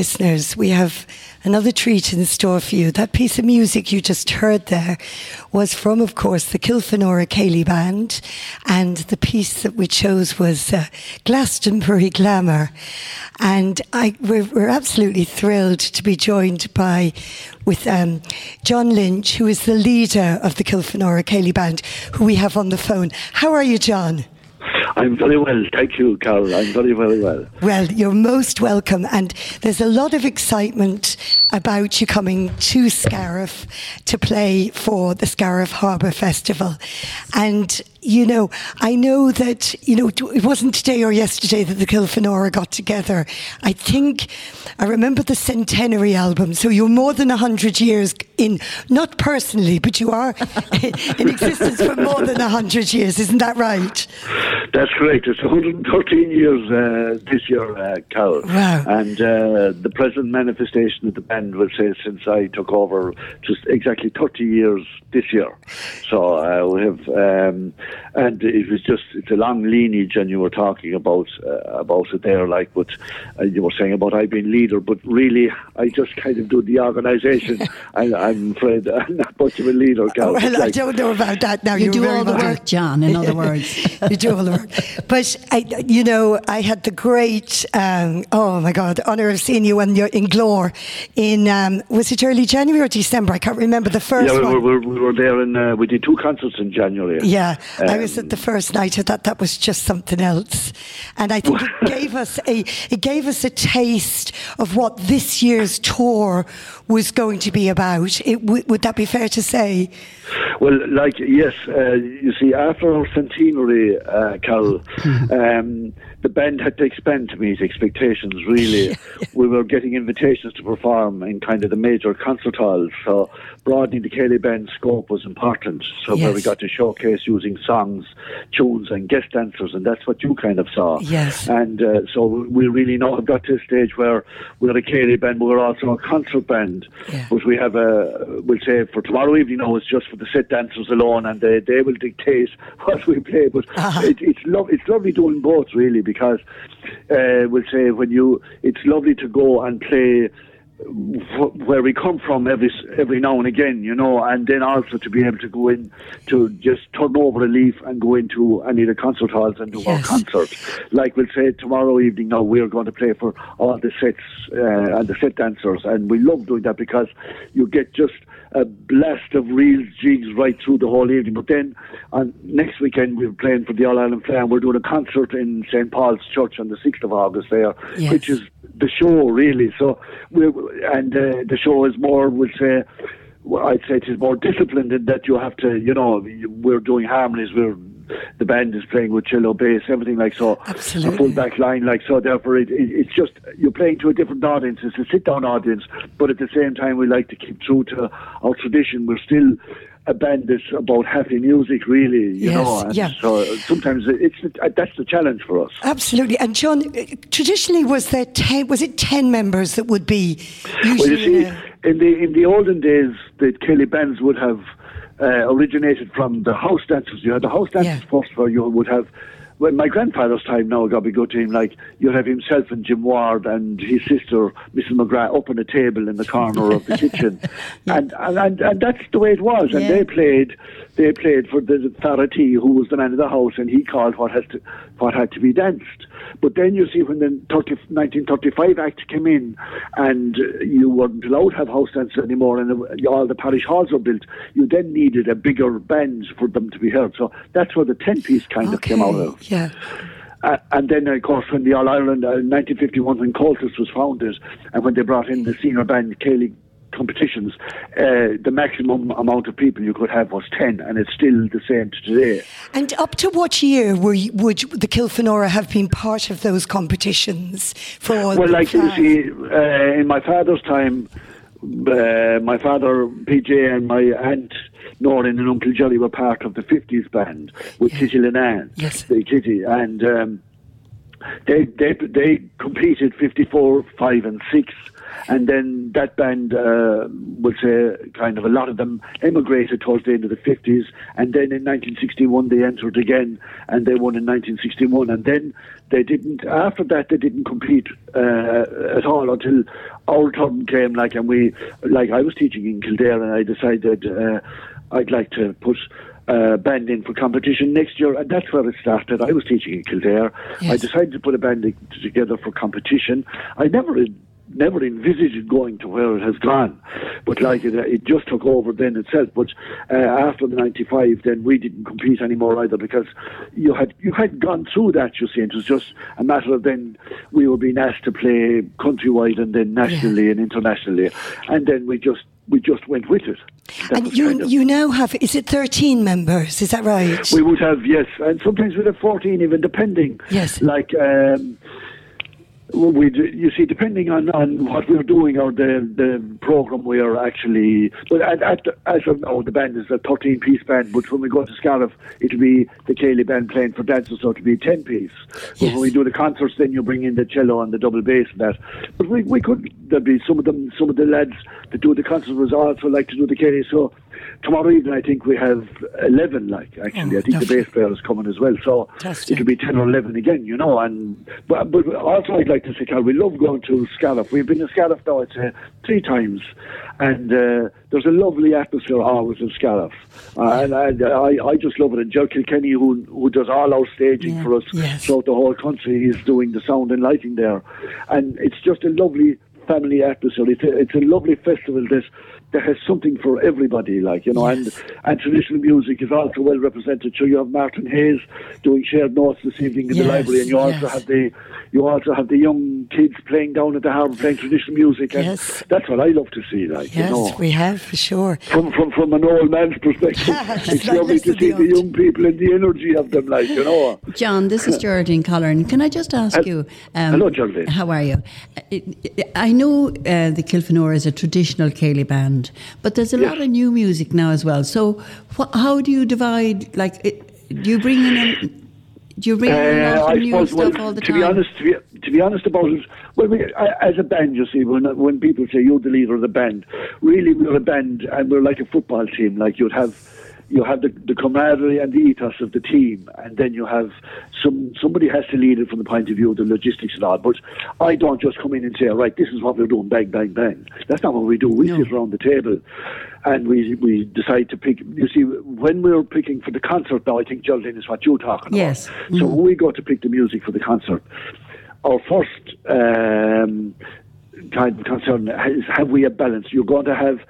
listeners, we have another treat in store for you. That piece of music you just heard there was from, of course, the Kilfenora Ceilidh Band, and the piece that we chose was uh, Glastonbury Glamour. And I, we're, we're, absolutely thrilled to be joined by with um, John Lynch, who is the leader of the Kilfenora Ceilidh Band, who we have on the phone. How are you, John? I'm very well, thank you, Carol. I'm very, very well. Well, you're most welcome, and there's a lot of excitement about you coming to Scariff to play for the Scariff Harbour Festival. And you know, I know that, you know, it wasn't today or yesterday that the Kilfenora got together. I think, I remember the centenary album. So you're more than 100 years in, not personally, but you are in existence for more than 100 years. Isn't that right? That's correct. It's 113 years uh, this year, uh, Carol. Wow. And uh, the present manifestation of the band will say since I took over just exactly 30 years this year. So uh, we have. Um, and it was just it's a long lineage, and you were talking about uh, about it there, like, but uh, you were saying about I being leader, but really I just kind of do the organisation. I, am afraid I'm not much of a leader. Gal, well, like, I don't know about that now. You You're do all the work, John. In other words, you do all the work. But I, you know, I had the great um, oh my God honour of seeing you when you're in Glór in um, was it early January or December? I can't remember the first. Yeah, we, one. We, we were there, and uh, we did two concerts in January. Yeah, I was at the first night. I thought that was just something else, and I think it gave us a it gave us a taste of what this year's tour was going to be about. It, w- would that be fair to say? Well, like yes, uh, you see, after our centenary, uh, Carol, um, the band had to expand to meet expectations. Really, we were getting invitations to perform in kind of the major concert halls. So broadening the Ceilidh band scope was important. So yes. where we got to showcase using songs, tunes, and guest dancers, and that's what you kind of saw. Yes. And uh, so we really now have got to a stage where we're a Ceilidh band, but we're also a concert band. Yeah. But we have a, we'll say for tomorrow evening now, it's just for the set dancers alone, and they, they will dictate what we play. But uh-huh. it, it's lo- it's lovely doing both, really, because uh, we'll say when you, it's lovely to go and play where we come from every every now and again, you know, and then also to be able to go in to just turn over a leaf and go into any of the concert halls and do yes. our concert. Like we'll say tomorrow evening, now we're going to play for all the sets uh, and the set dancers, and we love doing that because you get just a blast of real jigs right through the whole evening. But then on next weekend we're playing for the All Ireland and we're doing a concert in St Paul's Church on the sixth of August there, yes. which is the show really. So we and uh, the show is more, we'll say. I'd say it is more disciplined in that you have to, you know, we're doing harmonies, we're the band is playing with cello bass, everything like so. Absolutely. A full back line, like so. Therefore, it, it, it's just you're playing to a different audience. It's a sit down audience, but at the same time, we like to keep true to our tradition. We're still a band that's about happy music, really. You yes, know, and yeah. so sometimes it's that's the challenge for us. Absolutely. And John, uh, traditionally, was there ten? Was it ten members that would be usually? Well, you see, in the in the olden days, the Ceilidh bands would have uh, originated from the house dances. You had the house dances yeah. first, where you would have. Well, my grandfather's time now, got be good to him. Like you'd have himself and Jim Ward and his sister, Mrs. McGrath, up on a table in the corner of the kitchen, yeah. and, and and that's the way it was. And they played they played for the fear an tí, who was the man of the house, and he called what has to what had to be danced. But then you see when the 30, 1935 Act came in, and you weren't allowed to have house dances anymore, and all the parish halls were built, you then needed a bigger band for them to be heard. So that's where the ten piece kind okay. of came out of. Yeah. Uh, and then, of course, when the All Ireland uh, 1951, when Comhaltas was founded, and when they brought in the senior band, Ceilidh competitions, uh, the maximum amount of people you could have was 10, and it's still the same today. And up to what year were you, would the Kilfenora have been part of those competitions for all Well, like you see, uh, in my father's time, uh, my father, PJ, and my aunt, Noreen and Uncle Johnny were part of the 50s band with yes. Kitty Linnane, yes. the Kitty, and um, they they they competed 54, five and six, and then that band uh, would say kind of a lot of them emigrated towards the end of the fifties, and then in 1961 they entered again, and they won in 1961, and then they didn't. After that, they didn't compete uh, at all until our turn came. Like, and we like I was teaching in Kildare, and I decided uh, I'd like to put uh, band in for competition next year, and that's where it started. I was teaching in Kildare. Yes. I decided to put a band together for competition. I never never envisaged going to where it has gone, but like it, it just took over then itself. But uh, after the '95, then we didn't compete anymore either because you had you had gone through that. You see, it was just a matter of then we were being asked to play countrywide and then nationally yeah. and internationally, and then we just we just went with it. That and you kind of, you now have is it thirteen members? Is that right? We would have yes, and sometimes we have fourteen, even depending. Yes, like. Um, we you see, depending on, on what we're doing or the the program we are actually, but at, at as of now, the band is a 13 piece band. But when we go to Scariff, it'll be the Ceilidh band playing for dancers, so it'll be 10 piece. Yes. But when we do the concerts, then you bring in the cello and the double bass and that. But we we could there'll be some of them, some of the lads that do the concerts would also like to do the Ceilidh. So tomorrow evening, I think we have 11, like, actually. Oh, I think the bass player is coming as well. So Fantastic. it'll be 10 or 11 again, you know. And But, but also, I'd like to say, Carl, we love going to Scariff. We've been to Scariff now, I'd say, three times. And uh, there's a lovely atmosphere always in Scariff. Uh, and, and I, I just love it. And Joe Kilkenny, who, who does all our staging yeah. for us yes. throughout the whole country, he's doing the sound and lighting there. And it's just a lovely family atmosphere. It's a, it's a lovely festival that that has something for everybody, like you know, yes. and and traditional music is also well represented. So you have Martin Hayes doing shared notes this evening in yes, the library, and you also have the you also have the young kids playing down at the harbour playing traditional music, and yes. that's what I love to see. Like yes, you know, we have for sure. From from from an old man's perspective, it's lovely to see the young people and the energy of them. Like you know, John, this is Geraldine Collern. Can I just ask you? Um, hello, Geraldine. How are you? I know uh, the Kilfenora is a traditional Ceilidh band but there's a yes. lot of new music now as well. So, wh- how do you divide? Like, it, do you bring in? do you bring in a lot of uh, new suppose, stuff well, all the to time? Be honest, to be, to be honest about it, well, we, as a band, you see, when when people say you're the leader of the band, really we're a band and we're like a football team. Like you'd have you have the, the camaraderie and the ethos of the team, and then you have some somebody has to lead it from the point of view of the logistics and all. But I don't just come in and say, right, this is what we're doing, bang, bang, bang. That's not what we do. We no. sit around the table and we we decide to pick. You see, when we're picking for the concert now, I think Geraldine is what you're talking yes. about. Yes. So mm-hmm. when we go to pick the music for the concert, our first um, kind of concern is have we a balance? You're going to have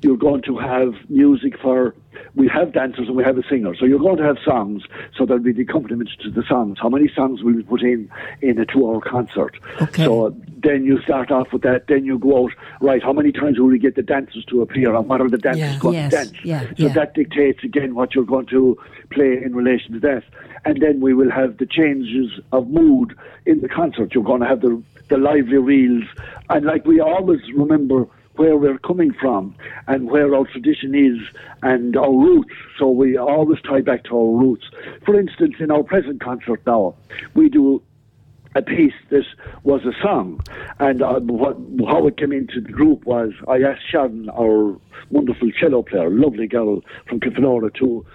you're going to have music for we have dancers and we have a singer. So you're going to have songs, so there'll be the accompaniment to the songs. How many songs will we put in in a two-hour concert? Okay. So then you start off with that. Then you go out. Right? How many times will we get the dancers to appear, and what are the dancers yeah. going yes. to dance? Yeah. So yeah. that dictates again what you're going to play in relation to that. And then we will have the changes of mood in the concert. You're going to have the the lively reels, and like we always remember where we're coming from and where our tradition is and our roots. So we always tie back to our roots. For instance, in our present concert now, we do a piece that was a song. And uh, what, how it came into the group was I asked Sharon, our wonderful cello player, lovely girl from Kilfenora, to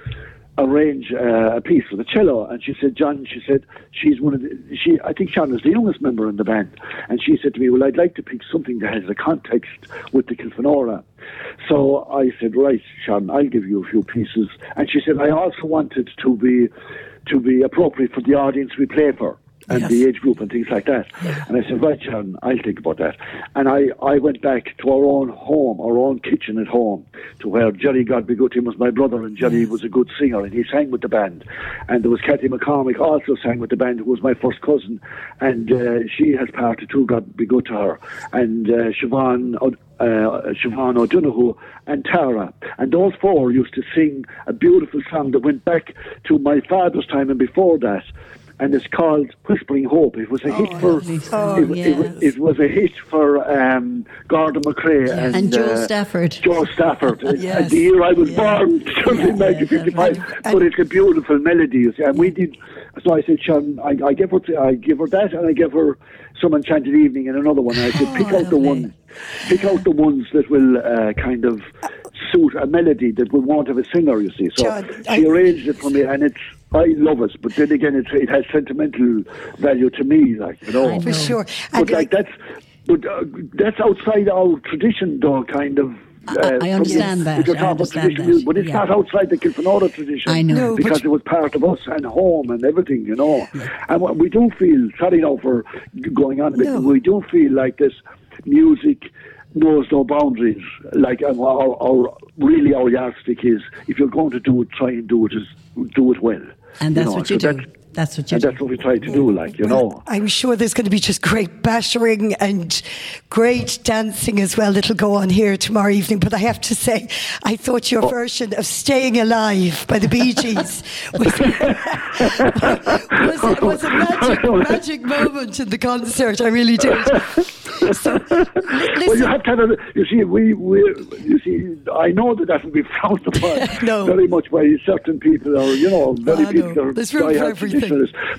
arrange uh, a piece for the cello. And she said, John, she said, she's one of the, she, I think Sean is the youngest member in the band. And she said to me, well, I'd like to pick something that has a context with the Kilfenora. So I said, right, Sean, I'll give you a few pieces. And she said, I also wanted to be, to be appropriate for the audience we play for and yes. the age group and things like that. And I said, right, John, I'll think about that. And I, I went back to our own home, our own kitchen at home, to where Jerry him was my brother, and Jerry yes. was a good singer, and he sang with the band. And there was Kathy McCormick also sang with the band, who was my first cousin, and uh, she has parted too, God be good to her. And uh, Siobhan, uh, Siobhan O'Donoghue and Tara. And those four used to sing a beautiful song that went back to my father's time and before that and it's called Whispering Hope. It was a hit Oh, for Oh, it, yes. it, it was a hit for um, Gordon MacRae and, And Jo uh, Stafford. Jo Stafford. Yes. And the year I was Yeah. born, something Yeah, like yeah, 55. but it's a beautiful melody, you see. And we did. So I said, Sean, I, I give her, I give her that, and I give her some Enchanted Evening and another one. And I said, Oh, pick out the ones, pick out the ones that will uh, kind of suit a melody that we want of a singer. You see. So John, she I- arranged it for me, and it's. I love it, but then again, it's, it has sentimental value to me, like you know. I For sure. But And like that's, but uh, that's outside our tradition, though. Kind of. I- uh, I understand from- that, I understand tradition that, is- but it's yeah. not outside the Kilfenora tradition. I know. No, because you- it was part of us and home and everything, you know. And we do feel, sorry now for going on a bit, No. we do feel like this music knows no boundaries. Like um, our, our really our yardstick is, if you're going to do it, try and do it as do it well. And You that's know, what you so do. That's- That's what you and that's what we try to do, like you Well, know. I'm sure there's going to be just great bashing and great dancing as well that'll go on here tomorrow evening. But I have to say, I thought Oh. your version of Staying Alive by the Bee Gees was, was, was a magic, magic moment in the concert. I really did. So, li- Well, you have to have a, you see, we, we, you see, I know that that will be frowned upon No. very much by certain people, or you know, very I people know. There's room for diehard everything.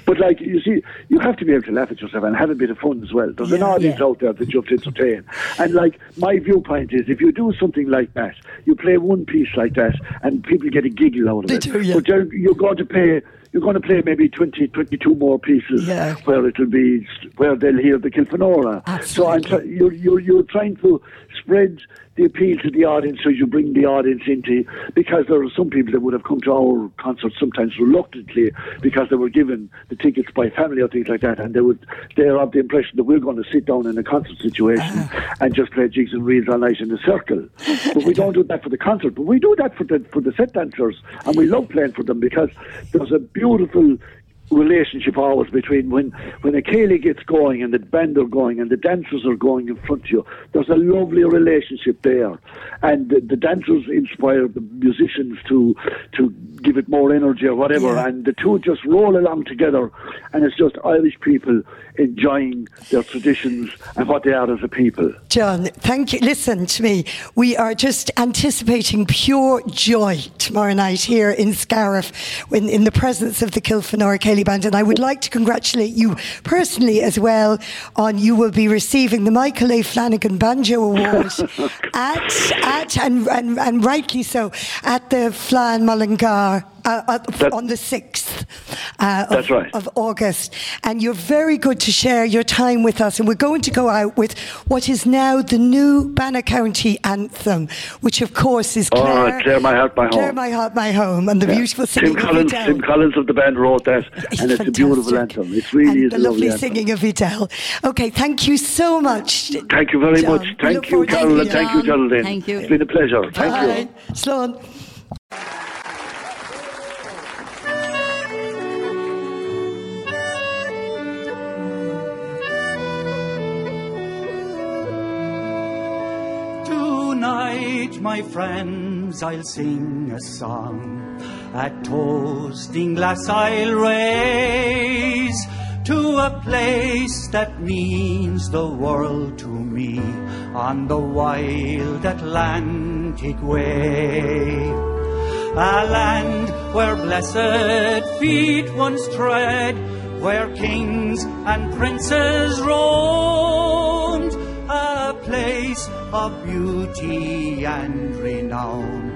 But like, you see, you have to be able to laugh at yourself and have a bit of fun as well. There's an Yeah. audience Yeah. out there that you have to entertain. And like, my viewpoint is, if you do something like that, you play one piece like that, and people get a giggle out of They it. do, yeah. But you're, you're going to play. You're going to play maybe 20, 22 more pieces Yeah. where it'll be where they'll hear the Kilfenora. So I'm Absolutely. try- you're, you're, you're trying to spread the appeal to the audience so you bring the audience into because there are some people that would have come to our concerts sometimes reluctantly because they were given the tickets by family or things like that and they would they're of the impression that we're going to sit down in a concert situation ah. and just play jigs and reels all night in a circle but we don't do that for the concert but we do that for the for the set dancers and we love playing for them because there's a beautiful beautiful relationship always between when when a Ceilidh gets going and the band are going and the dancers are going in front of you. There's a lovely relationship there, and the, the dancers inspire the musicians to to give it more energy or whatever, Yeah. and the two just roll along together, and it's just Irish people enjoying their traditions and what they are as a people. John, thank you. Listen to me. We are just anticipating pure joy tomorrow night here in Scariff in, in the presence of the Kilfenora Band. And I would like to congratulate you personally as well on you will be receiving the Michael A. Flanagan Banjo Award at, at and, and, and rightly so, at the Fleadh Mullingar uh, uh, That- on the 6th uh, of, That's right. of August. And you're very good to share your time with us. And we're going to go out with what is now the new Banner County anthem, which of course is Oh, Clare, Clare, My Heart, My Clare, Home. My Heart, My Home, and the beautiful singing Tim Collins, of Tim Collins of the band wrote that, and it's a beautiful anthem. It really and is the a lovely, lovely anthem. singing of Vidal. Okay, thank you so much. Thank you very John. much. Thank you, forward Carol, and thank you, John. Geraldine. Thank you. It's been a pleasure. Thank Bye. you. Sloan. My friends, I'll sing a song. A toasting glass I'll raise to a place that means the world to me on the wild Atlantic way. A land where blessed feet once tread, where kings and princes roamed, a place of beauty and renown.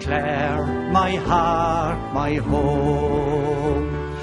Clare, my heart, my home.